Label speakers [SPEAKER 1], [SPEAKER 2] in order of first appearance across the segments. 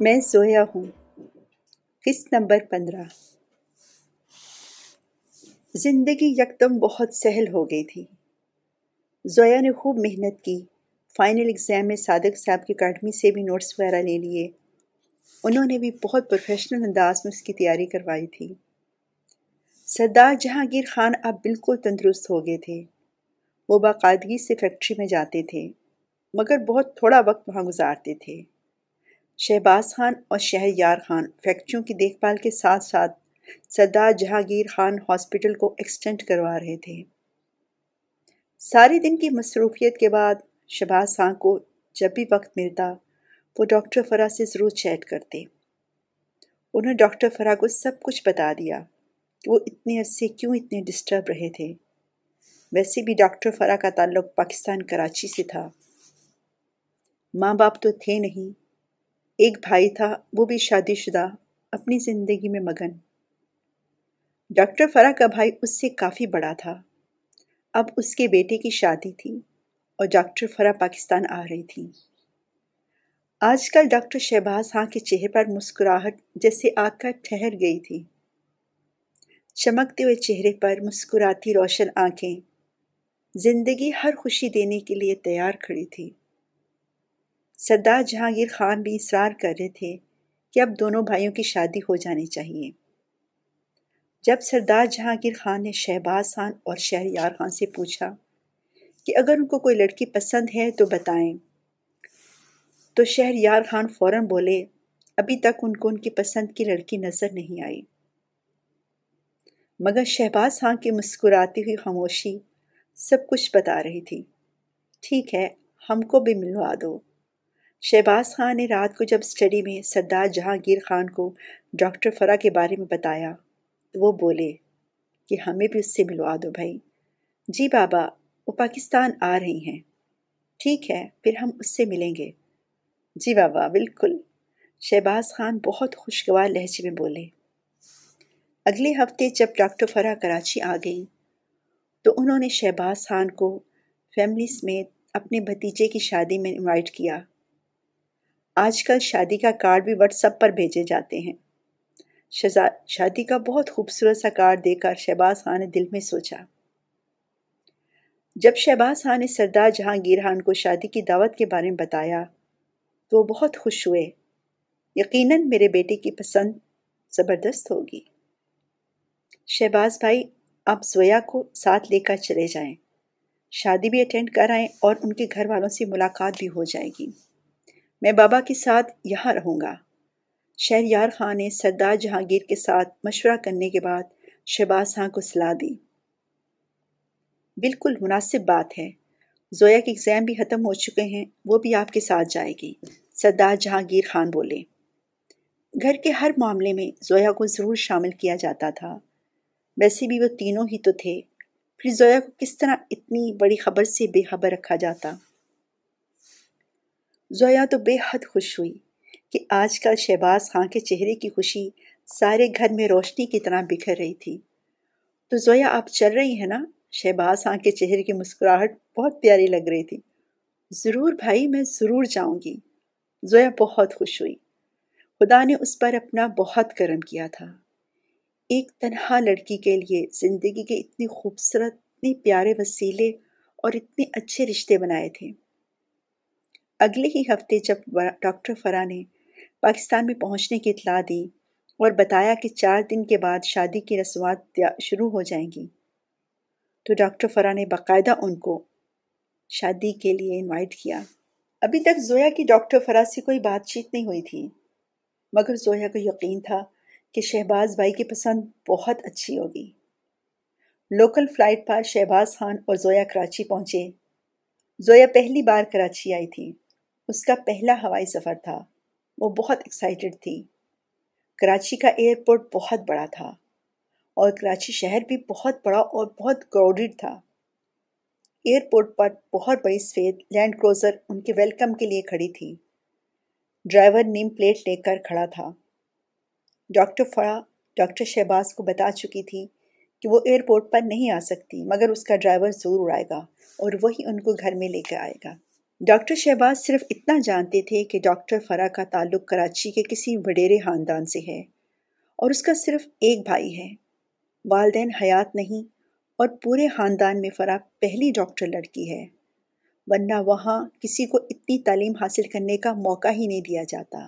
[SPEAKER 1] میں زویا ہوں۔ قسط نمبر پندرہ۔ زندگی یکدم بہت سہل ہو گئی تھی۔ زویا نے خوب محنت کی۔ فائنل ایگزام میں صادق صاحب کی اکیڈمی سے بھی نوٹس وغیرہ لے لیے۔ انہوں نے بھی بہت پروفیشنل انداز میں اس کی تیاری کروائی تھی۔ سردار جہانگیر خان اب بالکل تندرست ہو گئے تھے۔ وہ باقاعدگی سے فیکٹری میں جاتے تھے، مگر بہت تھوڑا وقت وہاں گزارتے تھے۔ شہباز خان اور شہر یار خان فیکٹریوں کی دیکھ بھال کے ساتھ ساتھ سردار جہانگیر خان ہاسپٹل کو ایکسٹینڈ کروا رہے تھے۔ سارے دن کی مصروفیت کے بعد شہباز خان کو جب بھی وقت ملتا وہ ڈاکٹر فرا سے ضرور چیٹ کرتے۔ انہوں ڈاکٹر فرا کو سب کچھ بتا دیا کہ وہ اتنے عرصے کیوں اتنے ڈسٹرب رہے تھے۔ ویسے بھی ڈاکٹر فرا کا تعلق پاکستان کراچی سے تھا۔ ماں باپ تو تھے نہیں۔ ایک بھائی تھا، وہ بھی شادی شدہ، اپنی زندگی میں مگن۔ ڈاکٹر فرا کا بھائی اس سے کافی بڑا تھا۔ اب اس کے بیٹے کی شادی تھی اور ڈاکٹر فرا پاکستان آ رہی تھی۔ آج کل ڈاکٹر شہباز ہاں کے چہرے پر مسکراہٹ جیسے آگ کر ٹھہر گئی تھی۔ چمکتے ہوئے چہرے پر مسکراتی روشن آنکھیں، زندگی ہر خوشی دینے کے لیے تیار کھڑی تھی۔ سردار جہانگیر خان بھی اصرار کر رہے تھے کہ اب دونوں بھائیوں کی شادی ہو جانی چاہیے۔ جب سردار جہانگیر خان نے شہباز خان اور شہر یار خان سے پوچھا کہ اگر ان کو کوئی لڑکی پسند ہے تو بتائیں۔ تو شہر یار خان فوراً بولے، ابھی تک ان کو ان کی پسند کی لڑکی نظر نہیں آئی۔ مگر شہباز خان کی مسکراتی ہوئی خاموشی سب کچھ بتا رہی تھی۔ ٹھیک ہے، ہم کو بھی ملوا دو۔ شہباز خان نے رات کو جب اسٹڈی میں سردار جہانگیر خان کو ڈاکٹر فرا کے بارے میں بتایا، تو وہ بولے کہ ہمیں بھی اس سے ملوا دو بھائی۔ جی بابا، وہ پاکستان آ رہی ہیں۔ ٹھیک ہے، پھر ہم اس سے ملیں گے۔ جی بابا، بالکل۔ شہباز خان بہت خوشگوار لہجے میں بولے۔ اگلے ہفتے جب ڈاکٹر فرا کراچی آ گئی تو انہوں نے شہباز خان کو فیملی سمیت اپنے بھتیجے کی شادی میں انوائٹ کیا۔ آج کل شادی کا کارڈ بھی واٹس اپ پر بھیجے جاتے ہیں۔ شادی کا بہت خوبصورت سا کارڈ دے کر شہباز خان نے دل میں سوچا۔ جب شہباز خان نے سردار جہانگیر خان کو شادی کی دعوت کے بارے میں بتایا، تو وہ بہت خوش ہوئے۔ یقیناً میرے بیٹے کی پسند زبردست ہوگی۔ شہباز بھائی، آپ زویا کو ساتھ لے کر چلے جائیں۔ شادی بھی اٹینڈ کرائیں اور ان کے گھر والوں سے ملاقات بھی ہو جائے گی۔ میں بابا کے ساتھ یہاں رہوں گا۔ شہریار خان نے سردار جہانگیر کے ساتھ مشورہ کرنے کے بعد شہباز خان کو صلاح دی۔ بالکل مناسب بات ہے۔ زویا کے ایگزام بھی ختم ہو چکے ہیں، وہ بھی آپ کے ساتھ جائے گی۔ سردار جہانگیر خان بولے۔ گھر کے ہر معاملے میں زویا کو ضرور شامل کیا جاتا تھا۔ ویسے بھی وہ تینوں ہی تو تھے۔ پھر زویا کو کس طرح اتنی بڑی خبر سے بے خبر رکھا جاتا؟ زویا تو بے حد خوش ہوئی کہ آج کل شہباز خان کے چہرے کی خوشی سارے گھر میں روشنی کی طرح بکھر رہی تھی۔ تو زویا، آپ چل رہی ہیں نا؟ شہباز خان کے چہرے کی مسکراہٹ بہت پیاری لگ رہی تھی۔ ضرور بھائی، میں ضرور جاؤں گی۔ زویا بہت خوش ہوئی۔ خدا نے اس پر اپنا بہت کرم کیا تھا۔ ایک تنہا لڑکی کے لیے زندگی کے اتنی خوبصورت اتنے پیارے وسیلے اور اتنے اچھے رشتے بنائے تھے۔ اگلے ہی ہفتے جب ڈاکٹر فرا نے پاکستان میں پہنچنے کی اطلاع دی اور بتایا کہ چار دن کے بعد شادی کی رسومات شروع ہو جائیں گی، تو ڈاکٹر فرا نے باقاعدہ ان کو شادی کے لیے انوائٹ کیا۔ ابھی تک زویا کی ڈاکٹر فرا سے کوئی بات چیت نہیں ہوئی تھی، مگر زویا کو یقین تھا کہ شہباز بھائی کی پسند بہت اچھی ہوگی۔ لوکل فلائٹ پر شہباز خان اور زویا کراچی پہنچے۔ زویا پہلی بار کراچی آئی تھی۔ اس کا پہلا ہوائی سفر تھا۔ وہ بہت ایکسائٹڈ تھی۔ کراچی کا ایئرپورٹ بہت بڑا تھا اور کراچی شہر بھی بہت بڑا اور بہت کراؤڈڈ تھا۔ ایئرپورٹ پر بہت بڑی سفید لینڈ کروزر ان کے ویلکم کے لیے کھڑی تھی۔ ڈرائیور نیم پلیٹ لے کر کھڑا تھا۔ ڈاکٹر فرا، ڈاکٹر شہباز کو بتا چکی تھی کہ وہ ایئرپورٹ پر نہیں آ سکتی، مگر اس کا ڈرائیور ضرور آئے گا اور وہی ان کو گھر میں لے کے آئے گا۔ ڈاکٹر شہباز صرف اتنا جانتے تھے کہ ڈاکٹر فرا کا تعلق کراچی کے کسی وڈیرے خاندان سے ہے اور اس کا صرف ایک بھائی ہے۔ والدین حیات نہیں اور پورے خاندان میں فرا پہلی ڈاکٹر لڑکی ہے۔ ورنہ وہاں کسی کو اتنی تعلیم حاصل کرنے کا موقع ہی نہیں دیا جاتا۔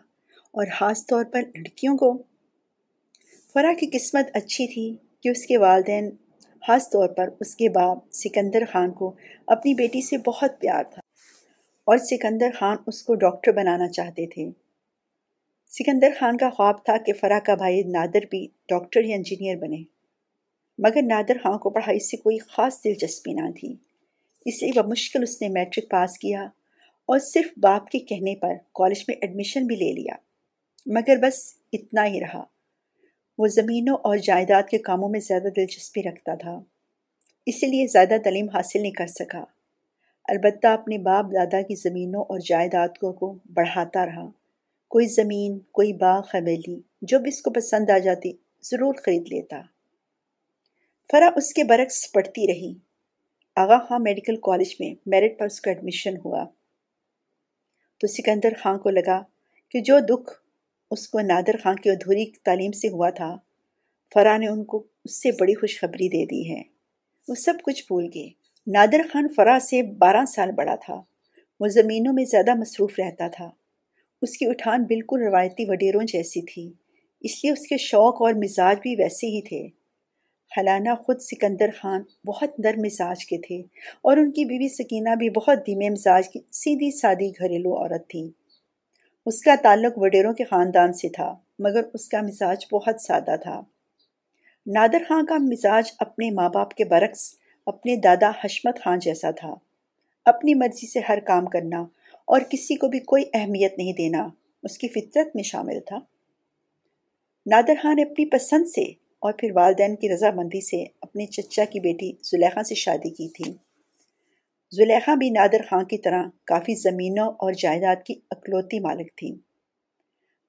[SPEAKER 1] اور خاص طور پر لڑکیوں کو۔ فرا کی قسمت اچھی تھی کہ اس کے والدین خاص طور پر اس کے باپ سکندر خان کو اپنی بیٹی سے بہت پیار تھا۔ اور سکندر خان اس کو ڈاکٹر بنانا چاہتے تھے۔ سکندر خان کا خواب تھا کہ فرا کا بھائی نادر بھی ڈاکٹر یا انجینئر بنے، مگر نادر خان کو پڑھائی سے کوئی خاص دلچسپی نہ تھی، اس لیے بمشکل اس نے میٹرک پاس کیا اور صرف باپ کے کہنے پر کالج میں ایڈمیشن بھی لے لیا۔ مگر بس اتنا ہی رہا۔ وہ زمینوں اور جائیداد کے کاموں میں زیادہ دلچسپی رکھتا تھا، اسی لیے زیادہ تعلیم حاصل نہیں کر سکا۔ البتہ اپنے باپ دادا کی زمینوں اور جائیدادوں کو بڑھاتا رہا۔ کوئی زمین، کوئی باغ، حویلی، جو بھی اس کو پسند آ جاتی، ضرور خرید لیتا۔ فرا اس کے برعکس پڑھتی رہی۔ آغا خاں میڈیکل کالج میں میرٹ پر اس کا ایڈمیشن ہوا۔ تو سکندر خان کو لگا کہ جو دکھ اس کو نادر خان کی ادھوری تعلیم سے ہوا تھا فرا نے ان کو اس سے بڑی خوشخبری دے دی ہے۔ وہ سب کچھ بھول گئے۔ نادر خان فرا سے بارہ سال بڑا تھا۔ وہ زمینوں میں زیادہ مصروف رہتا تھا۔ اس کی اٹھان بالکل روایتی وڈیروں جیسی تھی، اس لیے اس کے شوق اور مزاج بھی ویسے ہی تھے۔ حلانہ خود سکندر خان بہت نرم مزاج کے تھے اور ان کی بیوی سکینہ بھی بہت دھیمے مزاج کی سیدھی سادی گھریلو عورت تھی۔ اس کا تعلق وڈیروں کے خاندان سے تھا، مگر اس کا مزاج بہت سادہ تھا۔ نادر خان کا مزاج اپنے ماں باپ کے برعکس اپنے دادا حشمت خان جیسا تھا۔ اپنی مرضی سے ہر کام کرنا اور کسی کو بھی کوئی اہمیت نہیں دینا اس کی فطرت میں شامل تھا۔ نادر خان نے اپنی پسند سے اور پھر والدین کی رضامندی سے اپنے چچا کی بیٹی زلیخا سے شادی کی تھی۔ زلیخا بھی نادر خان کی طرح کافی زمینوں اور جائیداد کی اکلوتی مالک تھی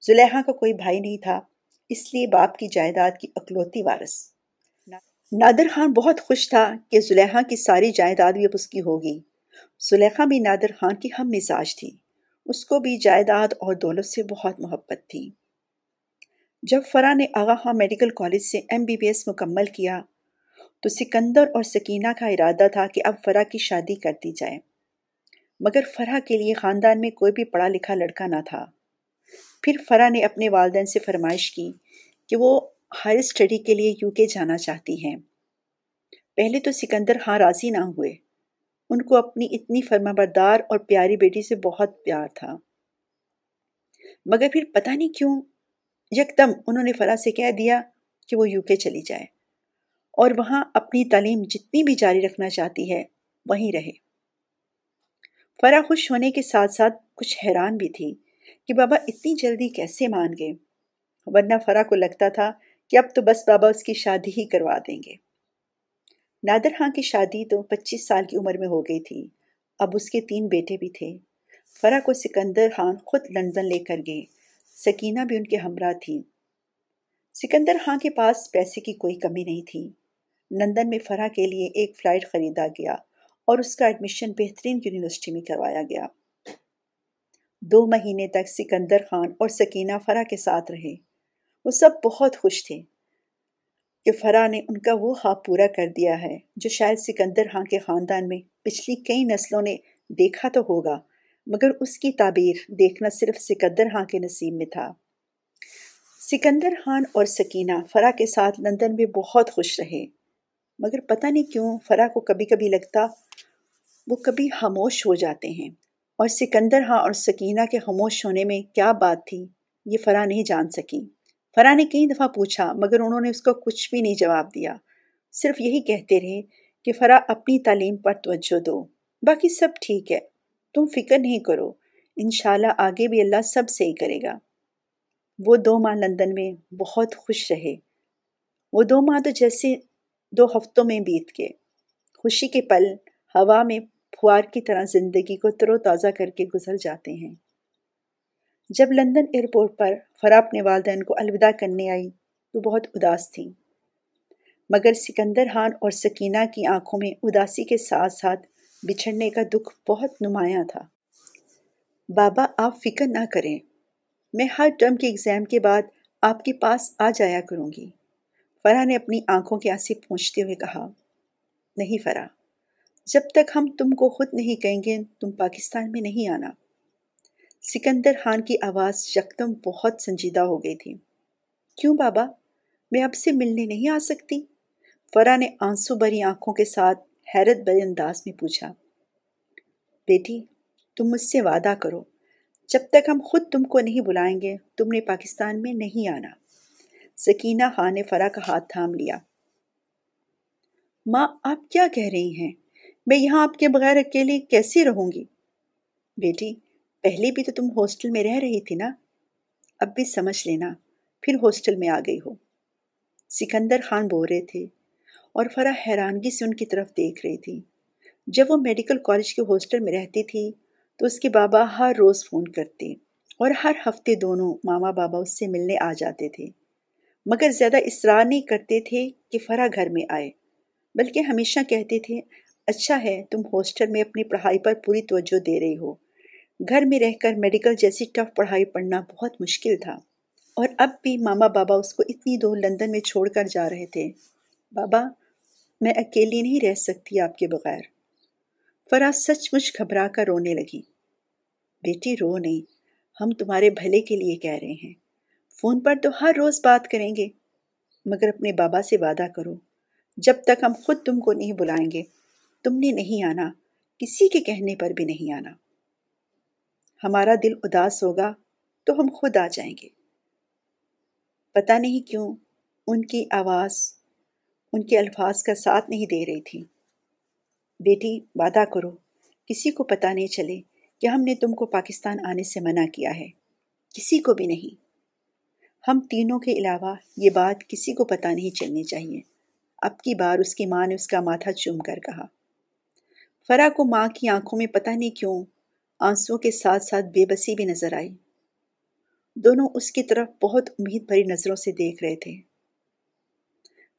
[SPEAKER 1] زلیخا کا کوئی بھائی نہیں تھا، اس لیے باپ کی جائیداد کی اکلوتی وارث۔ نادر خان بہت خوش تھا کہ زلیخا کی ساری جائیداد بھی اب اس کی ہوگی۔ زلیخا بھی نادر خان کی ہم مزاج تھی۔ اس کو بھی جائیداد اور دولت سے بہت محبت تھی۔ جب فرا نے آغا خاں میڈیکل کالج سے ایم بی بی ایس مکمل کیا، تو سکندر اور سکینہ کا ارادہ تھا کہ اب فرا کی شادی کر دی جائے۔ مگر فرا کے لیے خاندان میں کوئی بھی پڑھا لکھا لڑکا نہ تھا۔ پھر فرا نے اپنے والدین سے فرمائش کی کہ وہ ہائر اسٹڈی کے لیے یو کے جانا چاہتی ہیں۔ پہلے تو سکندر خاں راضی نہ ہوئے۔ ان کو اپنی اتنی فرما بردار اور پیاری بیٹی سے بہت پیار تھا۔ مگر پھر پتہ نہیں کیوں یکدم انہوں نے فرا سے کہہ دیا کہ وہ یو کے چلی جائے۔ اور وہاں اپنی تعلیم جتنی بھی جاری رکھنا چاہتی ہے، وہیں رہے۔ فرا خوش ہونے کے ساتھ ساتھ کچھ حیران بھی تھی کہ بابا اتنی جلدی کیسے مان گئے۔ ورنہ فرا کو لگتا تھا کہ اب تو بس بابا اس کی شادی ہی کروا دیں گے۔ نادر خان کی شادی تو پچیس سال کی عمر میں ہو گئی تھی۔ اب اس کے تین بیٹے بھی تھے۔ فرا کو سکندر خان خود لندن لے کر گئے۔ سکینہ بھی ان کے ہمراہ تھی۔ سکندر خان کے پاس پیسے کی کوئی کمی نہیں تھی۔ لندن میں فرا کے لیے ایک فلائٹ خریدا گیا اور اس کا ایڈمیشن بہترین یونیورسٹی میں کروایا گیا۔ دو مہینے تک سکندر خان اور سکینہ فرا کے ساتھ رہے۔ وہ سب بہت خوش تھے۔ کہ فرا نے ان کا وہ خواب پورا کر دیا ہے، جو شاید سکندر خان کے خاندان میں پچھلی کئی نسلوں نے دیکھا تو ہوگا، مگر اس کی تعبیر دیکھنا صرف سکندر خان کے نصیب میں تھا۔ سکندر خان اور سکینہ فرا کے ساتھ لندن میں بہت خوش رہے، مگر پتہ نہیں کیوں فرا کو کبھی کبھی لگتا وہ کبھی خاموش ہو جاتے ہیں۔ اور سکندر خان اور سکینہ کے خاموش ہونے میں کیا بات تھی، یہ فرا نہیں جان سکی۔ فرا نے کئی دفعہ پوچھا، مگر انہوں نے اس کو کچھ بھی نہیں جواب دیا۔ صرف یہی کہتے رہے کہ فرا اپنی تعلیم پر توجہ دو۔ باقی سب ٹھیک ہے۔ تم فکر نہیں کرو۔ انشاءاللہ آگے بھی اللہ سب صحیح کرے گا۔ وہ دو ماہ لندن میں بہت خوش رہے۔ وہ دو ماہ تو جیسے دو ہفتوں میں بیت کے خوشی کے پل ہوا میں پھوار کی طرح زندگی کو تر و تازہ کر کے گزر جاتے ہیں۔ جب لندن ایئرپورٹ پر فرا اپنے والدین کو الوداع کرنے آئی تو بہت اداس تھی مگر سکندر خان اور سکینہ کی آنکھوں میں اداسی کے ساتھ ساتھ بچھڑنے کا دکھ بہت نمایاں تھا۔ بابا، آپ فکر نہ کریں۔ میں ہر ٹرم کے ایگزام کے بعد آپ کے پاس آ جایا کروں گی۔ فرح نے اپنی آنکھوں کے آنسی پہنچتے ہوئے کہا، نہیں فرح، جب تک ہم تم کو خود نہیں کہیں گے، تم پاکستان میں نہیں آنا۔ سکندر خان کی آواز یکدم بہت سنجیدہ ہو گئی تھی۔ کیوں بابا؟ میں اب سے ملنے نہیں آ سکتی؟ فرح نے آنسو بری آنکھوں کے ساتھ حیرت بڑے انداز میں پوچھا۔ بیٹی، تم مجھ سے وعدہ کرو۔ جب تک ہم خود تم کو نہیں بلائیں گے، تم نے پاکستان میں نہیں آنا سکینہ خان نے فرح کا ہاتھ تھام لیا۔ ماں، آپ کیا کہہ رہی ہیں؟ میں یہاں آپ کے بغیر اکیلے کیسے رہوں گی؟ بیٹی پہلے بھی تو تم ہاسٹل میں رہ رہی تھی نا؟ اب بھی سمجھ لینا، پھر ہاسٹل میں آ گئی ہو۔ سکندر خان بول رہے تھے اور فرح حیرانگی سے ان کی طرف دیکھ رہی تھی۔ جب وہ میڈیکل کالج کے ہاسٹل میں رہتی تھی تو اس کے بابا ہر روز فون کرتے اور ہر ہفتے دونوں ماما بابا اس سے ملنے آ جاتے تھے۔ مگر زیادہ اصرار نہیں کرتے تھے کہ فرح گھر میں آئے، بلکہ ہمیشہ کہتے تھے اچھا ہے تم ہاسٹل میں اپنی پڑھائی پر پوری توجہ دے رہی ہو۔ گھر میں رہ کر میڈیکل جیسی ٹف پڑھائی پڑھنا بہت مشکل تھا۔ اور اب بھی ماما بابا اس کو اتنی دور لندن میں چھوڑ کر جا رہے تھے۔ بابا، میں اکیلی نہیں رہ سکتی آپ کے بغیر۔ فرا سچ مچ گھبرا کر رونے لگی۔ بیٹی، رو نہیں۔ ہم تمہارے بھلے کے لیے کہہ رہے ہیں۔ فون پر تو ہر روز بات کریں گے۔ مگر اپنے بابا سے وعدہ کرو۔ جب تک ہم خود تم کو نہیں بلائیں گے، تم نے نہیں آنا۔ کسی کے کہنے پر بھی نہیں آنا۔ ہمارا دل اداس ہوگا تو ہم خود آ جائیں گے۔ پتہ نہیں کیوں ان کی آواز، ان کے الفاظ کا ساتھ نہیں دے رہی تھی۔ بیٹی، وعدہ کرو، کسی کو پتہ نہیں چلے کہ ہم نے تم کو پاکستان آنے سے منع کیا ہے۔ کسی کو بھی نہیں۔ ہم تینوں کے علاوہ یہ بات کسی کو پتہ نہیں چلنی چاہیے۔ اب کی بار اس کی ماں نے اس کا ماتھا چوم کر کہا۔ فرا کو ماں کی آنکھوں میں پتہ نہیں کیوں آنسو کے ساتھ ساتھ بے بسی بھی نظر آئی۔ دونوں اس کی طرف بہت امید بھری نظروں سے دیکھ رہے تھے۔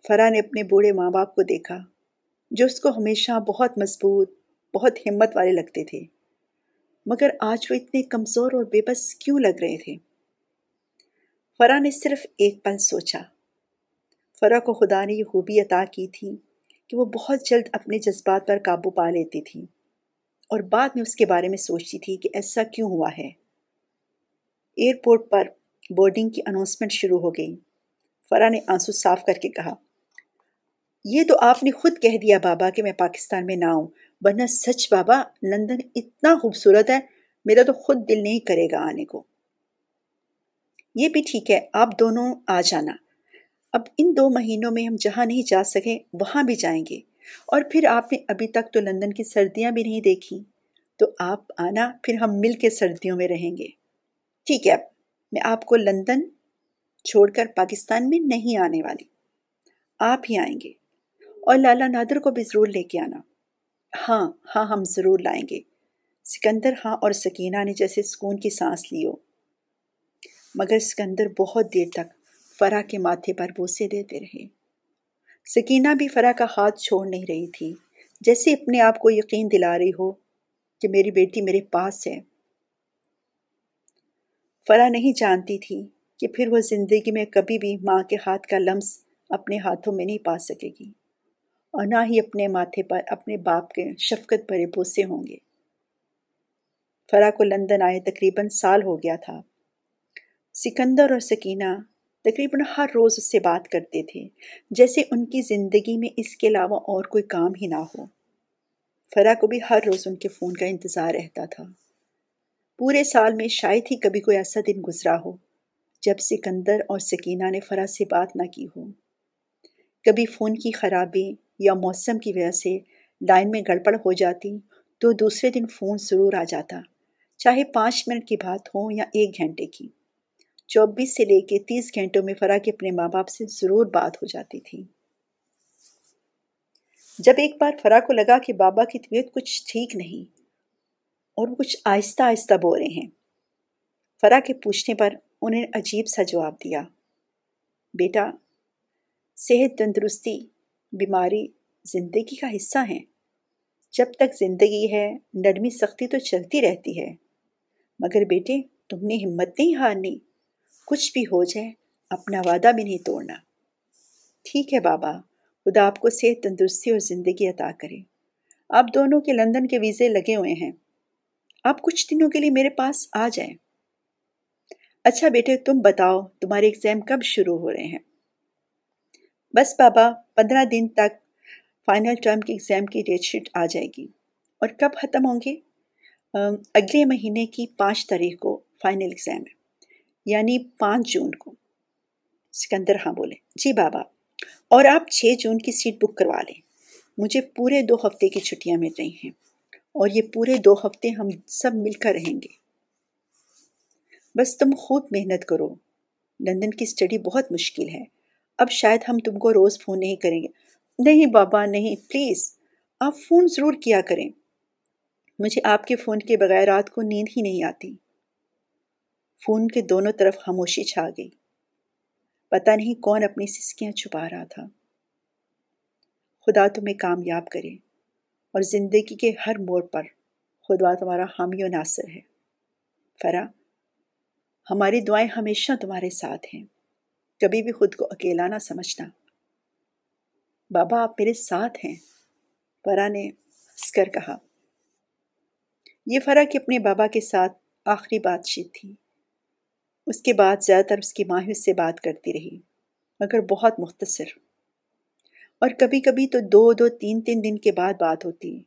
[SPEAKER 1] فرا نے اپنے بوڑھے ماں باپ کو دیکھا، جو اس کو ہمیشہ بہت مضبوط، بہت ہمت والے لگتے تھے۔ مگر آج وہ اتنے کمزور اور بے بس کیوں لگ رہے تھے؟ فرا نے صرف ایک پل سوچا۔ فرا کو خدا نے یہ خوبی عطا کی تھی کہ وہ بہت جلد اپنے جذبات پر قابو پا لیتی تھی۔ اور بعد میں اس کے بارے میں سوچتی تھی کہ ایسا کیوں ہوا ہے۔ ایئرپورٹ پر بورڈنگ کی اناؤنسمنٹ شروع ہو گئی۔ فرا نے آنسو صاف کر کے کہا، یہ تو آپ نے خود کہہ دیا بابا کہ میں پاکستان میں نہ آؤں، ورنہ سچ بابا، لندن اتنا خوبصورت ہے، میرا تو خود دل نہیں کرے گا آنے کو۔ یہ بھی ٹھیک ہے، آپ دونوں آ جانا۔ اب ان دو مہینوں میں ہم جہاں نہیں جا سکے، وہاں بھی جائیں گے۔ اور پھر آپ نے ابھی تک تو لندن کی سردیاں بھی نہیں دیکھی۔ تو آپ آنا، پھر ہم مل کے سردیوں میں رہیں گے۔ ٹھیک ہے، اب میں آپ کو لندن چھوڑ کر پاکستان میں نہیں آنے والی۔ آپ ہی آئیں گے۔ اور لالا نادر کو بھی ضرور لے کے آنا۔ ہاں ہاں ہم ضرور لائیں گے۔ سکندر ہاں اور سکینہ نے جیسے سکون کی سانس لی ہو۔ مگر سکندر بہت دیر تک فرا کے ماتھے پر بوسے دیتے رہے۔ سکینہ بھی فرا کا ہاتھ چھوڑ نہیں رہی تھی۔ جیسے اپنے آپ کو یقین دلا رہی ہو کہ میری بیٹی میرے پاس ہے۔ فرا نہیں جانتی تھی کہ پھر وہ زندگی میں کبھی بھی ماں کے ہاتھ کا لمس اپنے ہاتھوں میں نہیں پا سکے گی اور نہ ہی اپنے ماتھے پر اپنے باپ کے شفقت بھرے بوسے ہوں گے۔ فرا کو لندن آئے تقریباً سال ہو گیا تھا۔ سکندر اور سکینہ تقریباً ہر روز اس سے بات کرتے تھے، جیسے ان کی زندگی میں اس کے علاوہ اور کوئی کام ہی نہ ہو۔ فرا کو بھی ہر روز ان کے فون کا انتظار رہتا تھا۔ پورے سال میں شاید ہی کبھی کوئی ایسا دن گزرا ہو جب سکندر اور سکینہ نے فرا سے بات نہ کی ہو۔ کبھی فون کی خرابی یا موسم کی وجہ سے لائن میں گڑبڑ ہو جاتی تو دوسرے دن فون ضرور آ جاتا، چاہے پانچ منٹ کی بات ہو یا ایک گھنٹے کی۔ چوبیس سے لے کے تیس گھنٹوں میں فرا کے اپنے ماں باپ سے ضرور بات ہو جاتی تھی۔ جب ایک بار فرا کو لگا کہ بابا کی طبیعت کچھ ٹھیک نہیں اور وہ کچھ آہستہ آہستہ بو رہے ہیں فرا کے پوچھنے پر انہیں عجیب سا جواب دیا۔ بیٹا، صحت تندرستی، بیماری زندگی کا حصہ ہیں۔ جب تک زندگی ہے، نرمی سختی تو چلتی رہتی ہے۔ مگر بیٹے، تم نے ہمت نہیں ہارنی۔ کچھ بھی ہو جائے، اپنا وعدہ بھی نہیں توڑنا۔ ٹھیک ہے بابا، خدا آپ کو صحت تندرستی اور زندگی عطا کرے۔ آپ دونوں کے لندن کے ویزے لگے ہوئے ہیں۔ آپ کچھ دنوں کے لیے میرے پاس آ جائیں۔ اچھا بیٹے، تم بتاؤ، تمہارے ایگزام کب شروع ہو رہے ہیں؟ بس بابا، پندرہ دن تک فائنل ٹرم کی ایگزام کی ڈیٹ شیٹ آ جائے گی۔ اور کب ختم ہوں گے؟ اگلے مہینے کی پانچ تاریخ کو فائنل ایگزام ہے۔ یعنی پانچ جون کو۔ سکندر ہاں بولے جی بابا، اور آپ چھ جون کی سیٹ بک کروا لیں۔ مجھے پورے دو ہفتے کی چھٹیاں مل رہی ہیں۔ اور یہ پورے دو ہفتے ہم سب مل کر رہیں گے۔ بس تم خوب محنت کرو۔ لندن کی اسٹڈی بہت مشکل ہے۔ اب شاید ہم تم کو روز فون نہیں کریں گے۔ نہیں بابا، نہیں، پلیز، آپ فون ضرور کیا کریں۔ مجھے آپ کے فون کے بغیر رات کو نیند ہی نہیں آتی۔ فون کے دونوں طرف خاموشی چھا گئی۔ پتہ نہیں کون اپنی سسکیاں چھپا رہا تھا۔ خدا تمہیں کامیاب کرے اور زندگی کے ہر موڑ پر خدا تمہارا حامی و ناصر ہے۔ فرا، ہماری دعائیں ہمیشہ تمہارے ساتھ ہیں۔ کبھی بھی خود کو اکیلا نہ سمجھنا۔ بابا، آپ میرے ساتھ ہیں۔ فرا نے ہنس کر کہا۔ یہ فرا کہ اپنے بابا کے ساتھ آخری بات چیت تھی۔ اس کے بعد زیادہ تر اس کی ماہی اس سے بات کرتی رہی، مگر بہت مختصر۔ اور کبھی کبھی تو دو دو تین تین دن کے بعد بات ہوتی۔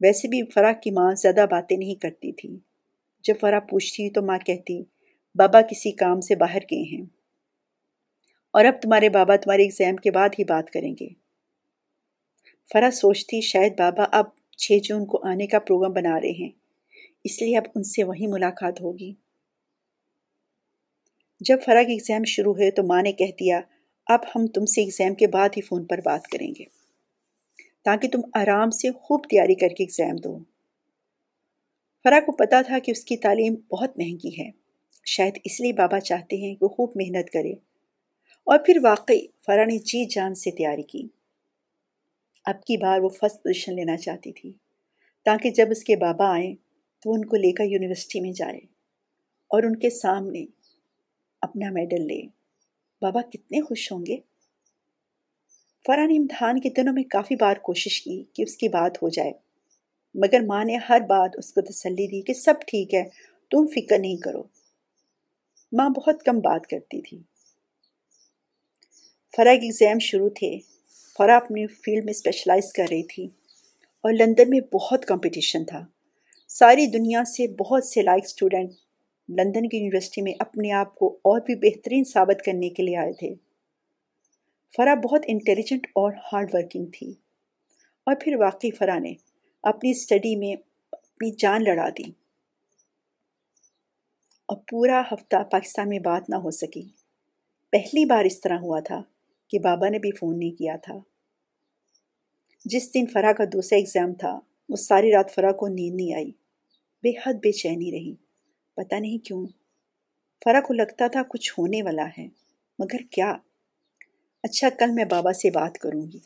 [SPEAKER 1] ویسے بھی فرا کی ماں زیادہ باتیں نہیں کرتی تھی۔ جب فرا پوچھتی تو ماں کہتی، بابا کسی کام سے باہر گئے ہیں۔ اور اب تمہارے بابا تمہارے ایگزام کے بعد ہی بات کریں گے۔ فرا سوچتی، شاید بابا اب چھ جون کو آنے کا پروگرام بنا رہے ہیں۔ اس لیے اب ان سے وہی ملاقات ہوگی۔ جب فرا کی ایگزام شروع ہوئے تو ماں نے کہہ دیا، اب ہم تم سے ایگزام کے بعد ہی فون پر بات کریں گے۔ تاکہ تم آرام سے خوب تیاری کر کے ایگزام دو۔ فرا کو پتا تھا کہ اس کی تعلیم بہت مہنگی ہے۔ شاید اس لیے بابا چاہتے ہیں کہ وہ خوب محنت کرے۔ اور پھر واقعی فرا نے جی جان سے تیاری کی۔ اب کی بار وہ فرسٹ پوزیشن لینا چاہتی تھی۔ تاکہ جب اس کے بابا آئیں تو ان کو لے کر یونیورسٹی میں جائے اور ان کے سامنے اپنا میڈل لے۔ بابا کتنے خوش ہوں گے۔ فرا نے امتحان کے دنوں میں کافی بار کوشش کی کہ اس کی بات ہو جائے، مگر ماں نے ہر بات اس کو تسلی دی کہ سب ٹھیک ہے، تم فکر نہیں کرو۔ ماں بہت کم بات کرتی تھی۔ فرا کے ایگزام شروع تھے۔ فرا اپنی فیلڈ میں اسپیشلائز کر رہی تھی اور لندن میں بہت کمپٹیشن تھا۔ ساری دنیا سے بہت سے لائک اسٹوڈنٹ لندن کی یونیورسٹی میں اپنے آپ کو اور بھی بہترین ثابت کرنے کے لیے آئے تھے۔ فرا بہت انٹیلیجنٹ اور ہارڈ ورکنگ تھی۔ اور پھر واقعی فرا نے اپنی اسٹڈی میں اپنی جان لڑا دی۔ اور پورا ہفتہ پاکستان میں بات نہ ہو سکی۔ پہلی بار اس طرح ہوا تھا کہ بابا نے بھی فون نہیں کیا تھا۔ جس دن فرا کا دوسرا ایگزام تھا، وہ ساری رات فرا کو نیند نہیں آئی۔ بے حد بے چینی رہی۔ پتہ نہیں کیوں۔ فرا کو لگتا تھا کچھ ہونے والا ہے، مگر کیا۔ اچھا کل میں بابا سے بات کروں گی۔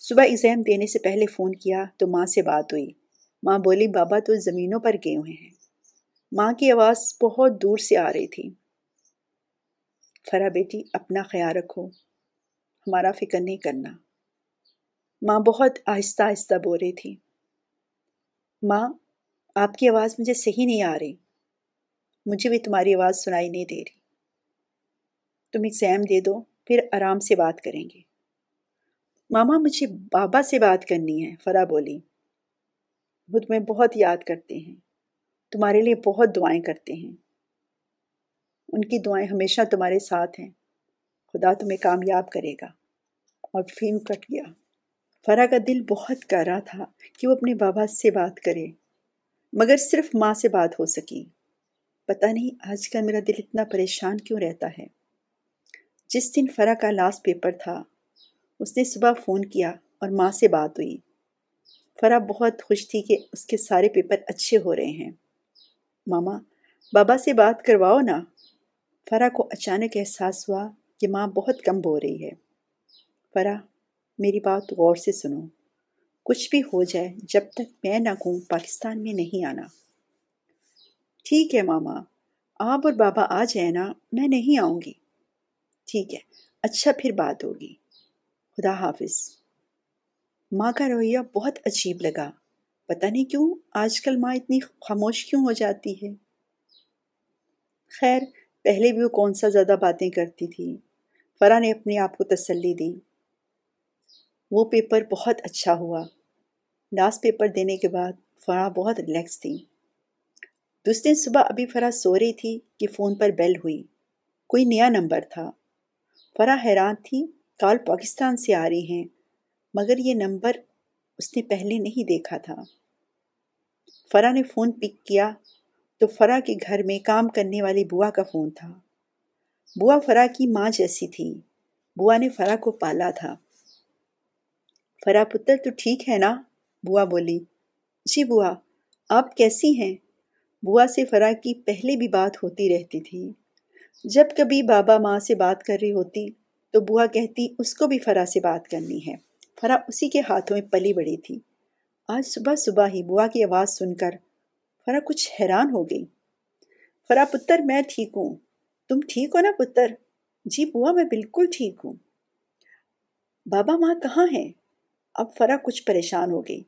[SPEAKER 1] صبح ایگزام دینے سے پہلے فون کیا تو ماں سے بات ہوئی۔ ماں بولی، بابا تو زمینوں پر گئے ہوئے ہیں۔ ماں کی آواز بہت دور سے آ رہی تھی۔ فرا بیٹی، اپنا خیال رکھو۔ ہمارا فکر نہیں کرنا۔ ماں بہت آہستہ آہستہ بول رہی تھی۔ ماں، آپ کی آواز مجھے صحیح نہیں آ رہی۔ مجھے بھی تمہاری آواز سنائی نہیں دے رہی۔ تم ایگزام دے دو، پھر آرام سے بات کریں گے۔ ماما، مجھے بابا سے بات کرنی ہے، فرا بولی۔ وہ تمہیں بہت یاد کرتے ہیں۔ تمہارے لیے بہت دعائیں کرتے ہیں۔ ان کی دعائیں ہمیشہ تمہارے ساتھ ہیں۔ خدا تمہیں کامیاب کرے گا۔ اور فیم کٹ گیا۔ فرا کا دل بہت کر رہا تھا کہ وہ اپنے بابا سے بات کرے، مگر صرف ماں سے بات ہو سکی۔ پتہ نہیں آج کل میرا دل اتنا پریشان کیوں رہتا ہے۔ جس دن فرا کا لاسٹ پیپر تھا، اس نے صبح فون کیا اور ماں سے بات ہوئی۔ فرا بہت خوش تھی کہ اس کے سارے پیپر اچھے ہو رہے ہیں۔ ماما، بابا سے بات کرواؤ نا۔ فرا کو اچانک احساس ہوا کہ ماں بہت کم بو رہی ہے۔ فرا میری بات غور سے سنو۔ کچھ بھی ہو جائے، جب تک میں نہ کہوں پاکستان میں نہیں آنا۔ ٹھیک ہے ماما، آپ اور بابا آ جائیں نا، میں نہیں آؤں گی۔ ٹھیک ہے اچھا پھر بات ہوگی۔ خدا حافظ۔ ماں کا رویہ بہت عجیب لگا۔ پتہ نہیں کیوں، آج کل ماں اتنی خاموش کیوں ہو جاتی ہے؟ خیر، پہلے بھی وہ کون سا زیادہ باتیں کرتی تھی۔ فرا نے اپنے آپ کو تسلی دی۔ وہ پیپر بہت اچھا ہوا۔ لاسٹ پیپر دینے کے بعد فرا بہت ریلیکس تھی۔ دوسرے صبح ابھی فرا سو رہی تھی کہ فون پر بیل ہوئی۔ کوئی نیا نمبر تھا۔ فرا حیران تھی، کال پاکستان سے آ رہی ہیں، مگر یہ نمبر اس نے پہلے نہیں دیکھا تھا۔ فرا نے فون پک کیا تو فرا کے گھر میں کام کرنے والی بوا کا فون تھا۔ بوا فرا کی ماں جیسی تھی۔ بوا نے فرا کو پالا تھا۔ فرا پتر تو ٹھیک ہے نا؟ بوا بولی جی بوا، آپ کیسی ہیں؟ بوا سے فرا کی پہلے بھی بات ہوتی رہتی تھی۔ جب کبھی بابا ماں سے بات کر رہی ہوتی تو بوا کہتی، اس کو بھی فرا سے بات کرنی ہے۔ فرا اسی کے ہاتھوں میں پلی بڑی تھی۔ آج صبح صبح ہی بوا کی آواز سن کر فرا کچھ حیران ہو گئی۔ فرا پتر، میں ٹھیک ہوں۔ تم ٹھیک ہو نا، پتر؟ جی بوا، میں بالکل ٹھیک ہوں۔ بابا ماں کہاں ہیں؟ اب فرا کچھ پریشان ہو گئی۔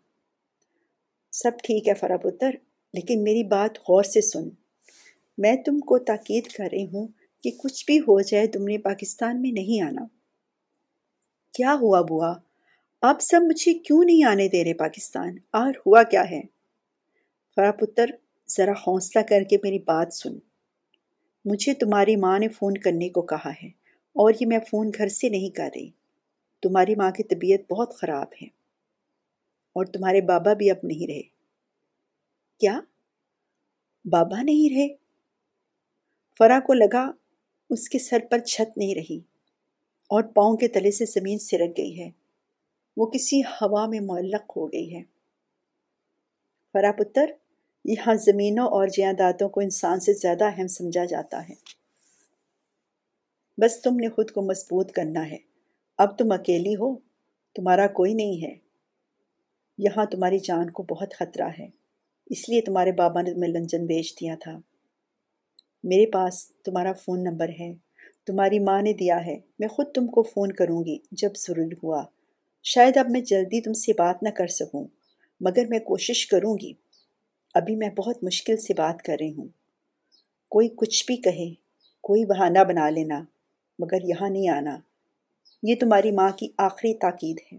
[SPEAKER 1] سب ٹھیک ہے فرا پتر؟ لیکن میری بات غور سے سن۔ میں تم کو تاکید کر رہی ہوں کہ کچھ بھی ہو جائے تم نے پاکستان میں نہیں آنا۔ کیا ہوا بوا؟ آپ سب مجھے کیوں نہیں آنے دے رہے پاکستان؟ اور ہوا کیا ہے؟ فرا پتر، ذرا حوصلہ کر کے میری بات سن۔ مجھے تمہاری ماں نے فون کرنے کو کہا ہے، اور یہ میں فون گھر سے نہیں کر رہی۔ تمہاری ماں کی طبیعت بہت خراب ہے، اور تمہارے بابا بھی اب نہیں رہے۔ کیا؟ بابا نہیں رہے۔ فرا کو لگا اس کے سر پر چھت نہیں رہی اور پاؤں کے تلے سے زمین سرک گئی ہے۔ وہ کسی ہوا میں معلق ہو گئی ہے۔ فرا پتر، یہاں زمینوں اور جیاداتوں کو انسان سے زیادہ اہم سمجھا جاتا ہے۔ بس تم نے خود کو مضبوط کرنا ہے۔ اب تم اکیلی ہو، تمہارا کوئی نہیں ہے۔ یہاں تمہاری جان کو بہت خطرہ ہے۔ اس لیے تمہارے بابا نے تمہیں لنجن بیچ دیا تھا۔ میرے پاس تمہارا فون نمبر ہے۔ تمہاری ماں نے دیا ہے۔ میں خود تم کو فون کروں گی جب ضرور ہوا۔ شاید اب میں جلدی تم سے بات نہ کر سکوں، مگر میں کوشش کروں گی۔ ابھی میں بہت مشکل سے بات کر رہی ہوں۔ کوئی کچھ بھی کہے، کوئی بہانہ بنا لینا، مگر یہاں نہیں آنا۔ یہ تمہاری ماں کی آخری تاکید ہے۔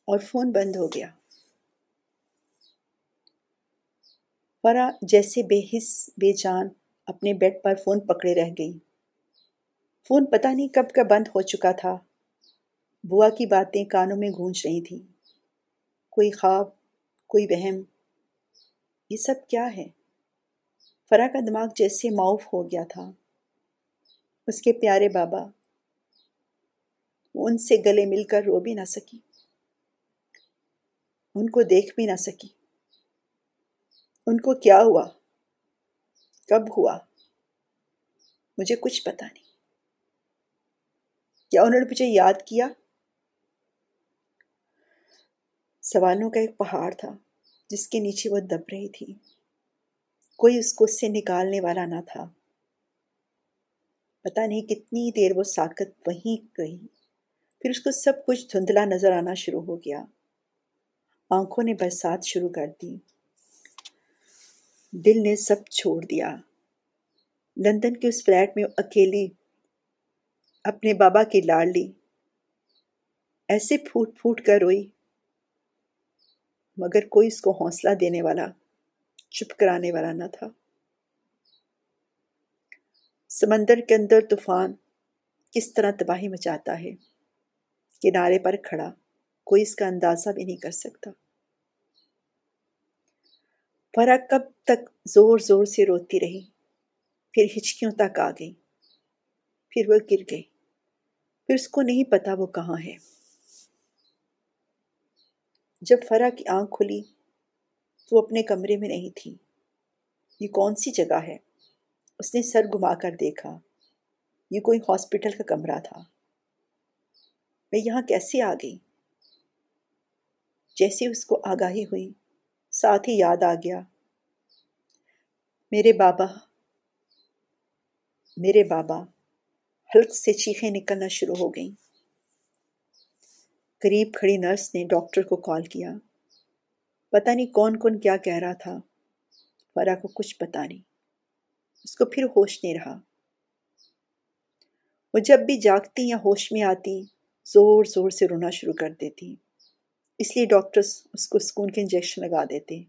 [SPEAKER 1] اور فون بند ہو گیا۔ فرا جیسے بے حس بے جان اپنے بیڈ پر فون پکڑے رہ گئی۔ فون پتہ نہیں کب کا بند ہو چکا تھا۔ بوا کی باتیں کانوں میں گونج رہی تھیں کوئی خواب، کوئی وہم۔ یہ سب کیا ہے؟ فرا کا دماغ جیسے معاف ہو گیا تھا۔ اس کے پیارے بابا۔ وہ ان سے گلے مل کر رو بھی نہ سکی۔ ان کو دیکھ بھی نہ سکی۔ ان کو کیا ہوا؟ کب ہوا؟ مجھے کچھ پتا نہیں۔ کیا انہوں نے مجھے یاد کیا؟ سوالوں کا ایک پہاڑ تھا جس کے نیچے وہ دب رہی تھی۔ کوئی اس کو اس سے نکالنے والا نہ تھا۔ پتہ نہیں کتنی دیر وہ ساکت وہیں گئی۔ پھر اس کو سب کچھ دھندلا نظر آنا شروع ہو گیا۔ آنکھوں نے برسات شروع کر دی۔ دل نے سب چھوڑ دیا۔ لندن کے اس فلیٹ میں اکیلی اپنے بابا کی لاڑ لی۔ ایسے پھوٹ پھوٹ کر روئی۔ مگر کوئی اس کو حوصلہ دینے والا، چپ کرانے والا نہ تھا۔ سمندر کے اندر طوفان کس طرح تباہی مچاتا ہے۔ کنارے پر کھڑا، کوئی اس کا اندازہ بھی نہیں کر سکتا۔ فرا کب تک زور زور سے روتی رہی۔ پھر ہچکیوں تک آ گئی۔ پھر وہ گر گئی۔ پھر اس کو نہیں پتا وہ کہاں ہے۔ جب فرا کی آنکھ کھلی، تو وہ اپنے کمرے میں نہیں تھی۔ یہ کون سی جگہ ہے؟ اس نے سر گھما کر دیکھا۔ یہ کوئی ہاسپٹل کا کمرہ تھا۔ میں یہاں کیسے آ گئی؟ جیسے اس کو آگاہی ہوئی۔ ساتھ ہی یاد آ گیا۔ میرے بابا میرے بابا، حلق سے چیخیں نکلنا شروع ہو گئیں۔ قریب کھڑی نرس نے ڈاکٹر کو کال کیا۔ پتہ نہیں کون کون کیا کہہ رہا تھا۔ فرا کو کچھ پتا نہیں۔ اس کو پھر ہوش نہیں رہا۔ وہ جب بھی جاگتی یا ہوش میں آتی، زور زور سے رونا شروع کر دیتی۔ اس لیے ڈاکٹرس اس کو سکون کے انجیکشن لگا دیتے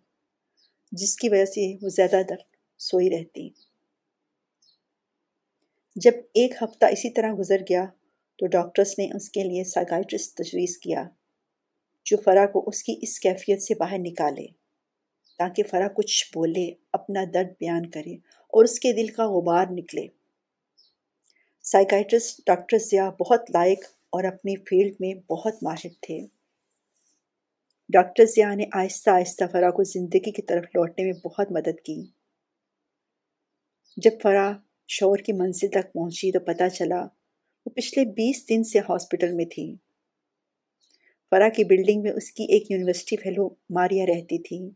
[SPEAKER 1] جس کی وجہ سے وہ زیادہ در سوئی رہتی جب ایک ہفتہ اسی طرح گزر گیا تو ڈاکٹرس نے اس کے لیے سائیکائٹرسٹ تجویز کیا، جو فرا کو اس کی اس کیفیت سے باہر نکالے، تاکہ فرا کچھ بولے، اپنا درد بیان کرے اور اس کے دل کا غبار نکلے۔ سائیکائٹرسٹ ڈاکٹر ضیاء بہت لائق اور اپنی فیلڈ میں بہت ماہر تھے۔ ڈاکٹر ضیاء نے آہستہ آہستہ فرا کو زندگی کی طرف لوٹنے میں بہت مدد کی۔ جب فرا شور کی منزل تک پہنچی تو پتہ چلا وہ پچھلے بیس دن سے ہاسپٹل میں تھی۔ فرا کی بلڈنگ میں اس کی ایک یونیورسٹی فیلو ماریا رہتی تھی۔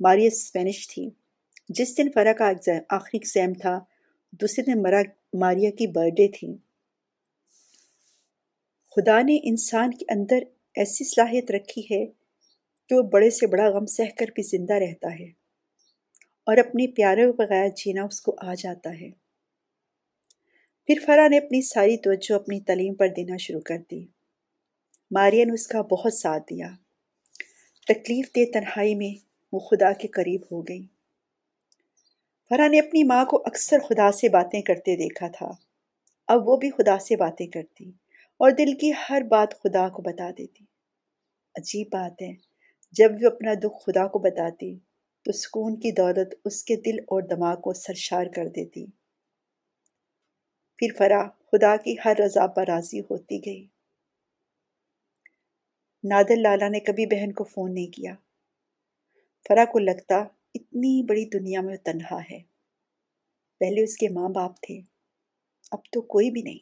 [SPEAKER 1] ماریا اسپینش تھی۔ جس دن فرا کا آخری ایگزام تھا، دوسرے دن مرا ماریا کی برتھ ڈے تھی۔ خدا نے انسان کے اندر ایسی صلاحیت رکھی ہے کہ وہ بڑے سے بڑا غم سہ کر بھی زندہ رہتا ہے اور اپنے پیارے بغیر جینا اس کو آ جاتا ہے۔ پھر فرا نے اپنی ساری توجہ اپنی تعلیم پر دینا شروع کر دی۔ ماریا نے اس کا بہت ساتھ دیا۔ تکلیف دہ تنہائی میں وہ خدا کے قریب ہو گئی۔ فرا نے اپنی ماں کو اکثر خدا سے باتیں کرتے دیکھا تھا۔ اب وہ بھی خدا سے باتیں کرتی اور دل کی ہر بات خدا کو بتا دیتی۔ عجیب بات ہے۔ جب وہ اپنا دکھ خدا کو بتاتی تو سکون کی دولت اس کے دل اور دماغ کو سرشار کر دیتی۔ پھر فرا خدا کی ہر رضا پر راضی ہوتی گئی۔ نادر لالا نے کبھی بہن کو فون نہیں کیا۔ فرا کو لگتا اتنی بڑی دنیا میں وہ تنہا ہے۔ پہلے اس کے ماں باپ تھے، اب تو کوئی بھی نہیں۔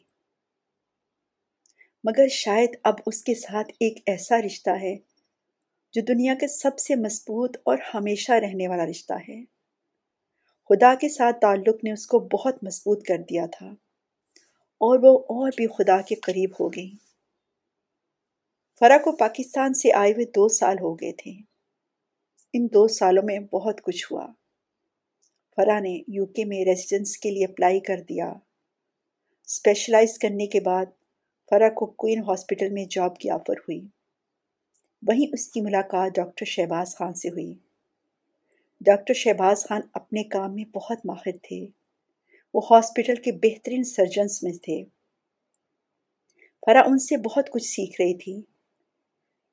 [SPEAKER 1] مگر شاید اب اس کے ساتھ ایک ایسا رشتہ ہے جو دنیا کے سب سے مضبوط اور ہمیشہ رہنے والا رشتہ ہے۔ خدا کے ساتھ تعلق نے اس کو بہت مضبوط کر دیا تھا اور وہ اور بھی خدا کے قریب ہو گئی فرا کو پاکستان سے آئے ہوئے دو سال ہو گئے تھے۔ ان دو سالوں میں بہت کچھ ہوا۔ فرا نے یو کے میں ریزیڈنس کے لیے اپلائی کر دیا۔ اسپیشلائز کرنے کے بعد فرا کو کوئن ہاسپٹل میں جاب کی آفر ہوئی۔ وہیں اس کی ملاقات ڈاکٹر شہباز خان سے ہوئی۔ ڈاکٹر شہباز خان اپنے کام میں بہت ماہر تھے۔ وہ ہاسپٹل کے بہترین سرجنس میں تھے۔ فرا ان سے بہت کچھ سیکھ رہی تھی۔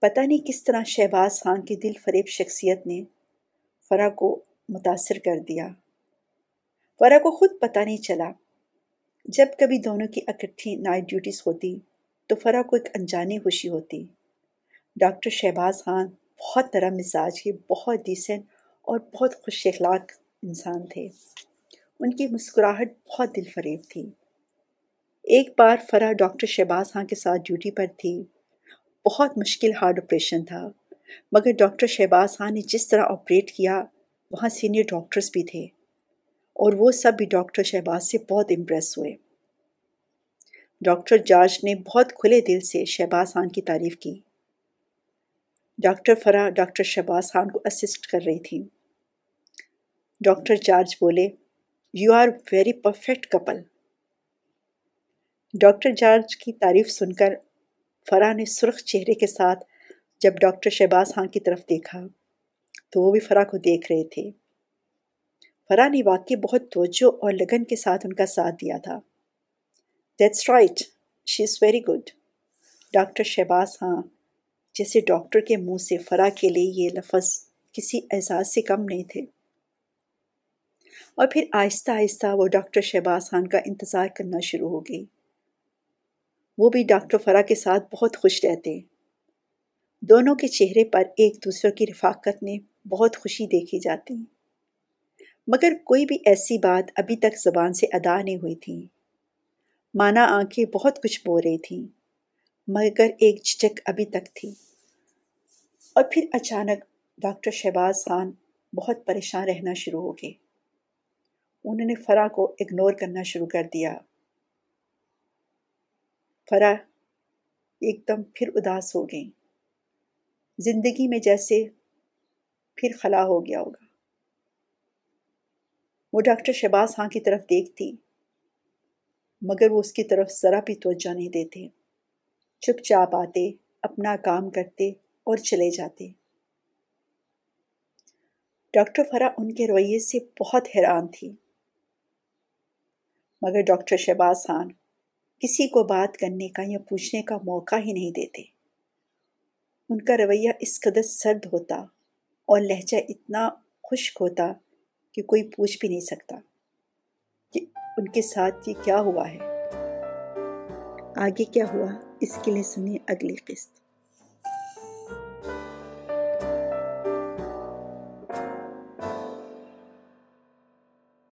[SPEAKER 1] پتہ نہیں کس طرح شہباز خان کی دل فریب شخصیت نے فرا کو متاثر کر دیا۔ فرا کو خود پتہ نہیں چلا۔ جب کبھی دونوں کی اکٹھی نائٹ ڈیوٹیز ہوتی تو فرا کو ایک انجانی خوشی ہوتی۔ ڈاکٹر شہباز خان بہت نرم مزاج کے، بہت ڈیسنٹ اور بہت خوش اخلاق انسان تھے۔ ان کی مسکراہٹ بہت دل فریب تھی۔ ایک بار فرا ڈاکٹر شہباز خان کے ساتھ ڈیوٹی پر تھی۔ بہت مشکل ہارڈ آپریشن تھا۔ مگر ڈاکٹر شہباز خان نے جس طرح آپریٹ کیا، وہاں سینئر ڈاکٹرز بھی تھے۔ اور وہ سب بھی ڈاکٹر شہباز سے بہت امپریس ہوئے۔ ڈاکٹر جارج نے بہت کھلے دل سے شہباز خان کی تعریف کی۔ ڈاکٹر فرا ڈاکٹر شہباز خان کو اسسٹ کر رہی تھی ڈاکٹر جارج بولے you are very perfect couple doctor George کی تعریف سن کر فرا نے سرخ چہرے کے ساتھ جب ڈاکٹر شہباز خان کی طرف دیکھا تو وہ بھی فرا کو دیکھ رہے تھے۔ فرا نے واقعی بہت توجہ اور لگن کے ساتھ ان کا ساتھ دیا تھا۔ That's right she is very good doctor Shahbaz ہاں جیسے ڈاکٹر کے منہ سے فرا کے لیے یہ لفظ کسی اعزاز سے کم نہیں تھے۔ اور پھر آہستہ آہستہ وہ ڈاکٹر شہباز خان کا انتظار کرنا شروع ہو گئی۔ وہ بھی ڈاکٹر فرا کے ساتھ بہت خوش رہتے۔ دونوں کے چہرے پر ایک دوسرے کی رفاقت میں بہت خوشی دیکھی جاتی۔ مگر کوئی بھی ایسی بات ابھی تک زبان سے ادا نہیں ہوئی تھی۔ مانا آنکھیں بہت کچھ بو رہی تھیں۔ مگر ایک جھجک ابھی تک تھی۔ اور پھر اچانک ڈاکٹر شہباز خان بہت پریشان رہنا شروع ہو گئے۔ انہوں نے فرا کو اگنور کرنا شروع کر دیا۔ فرا ایک دم پھر اداس ہو گئی زندگی میں جیسے پھر خلا ہو گیا ہوگا۔ وہ ڈاکٹر شہباز خان کی طرف دیکھتی، مگر وہ اس کی طرف ذرا بھی توجہ نہیں دیتے۔ چپ چاپ آتے، اپنا کام کرتے اور چلے جاتے۔ ڈاکٹر فرا ان کے رویے سے بہت حیران تھی۔ مگر ڈاکٹر شہباز خان کسی کو بات کرنے کا یا پوچھنے کا موقع ہی نہیں دیتے۔ ان کا رویہ اس قدر سرد ہوتا اور لہجہ اتنا خشک ہوتا کہ کوئی پوچھ بھی نہیں سکتا کہ ان کے ساتھ یہ کیا ہوا ہے۔ آگے کیا ہوا؟ اس کے لیے سنیے اگلی قسط۔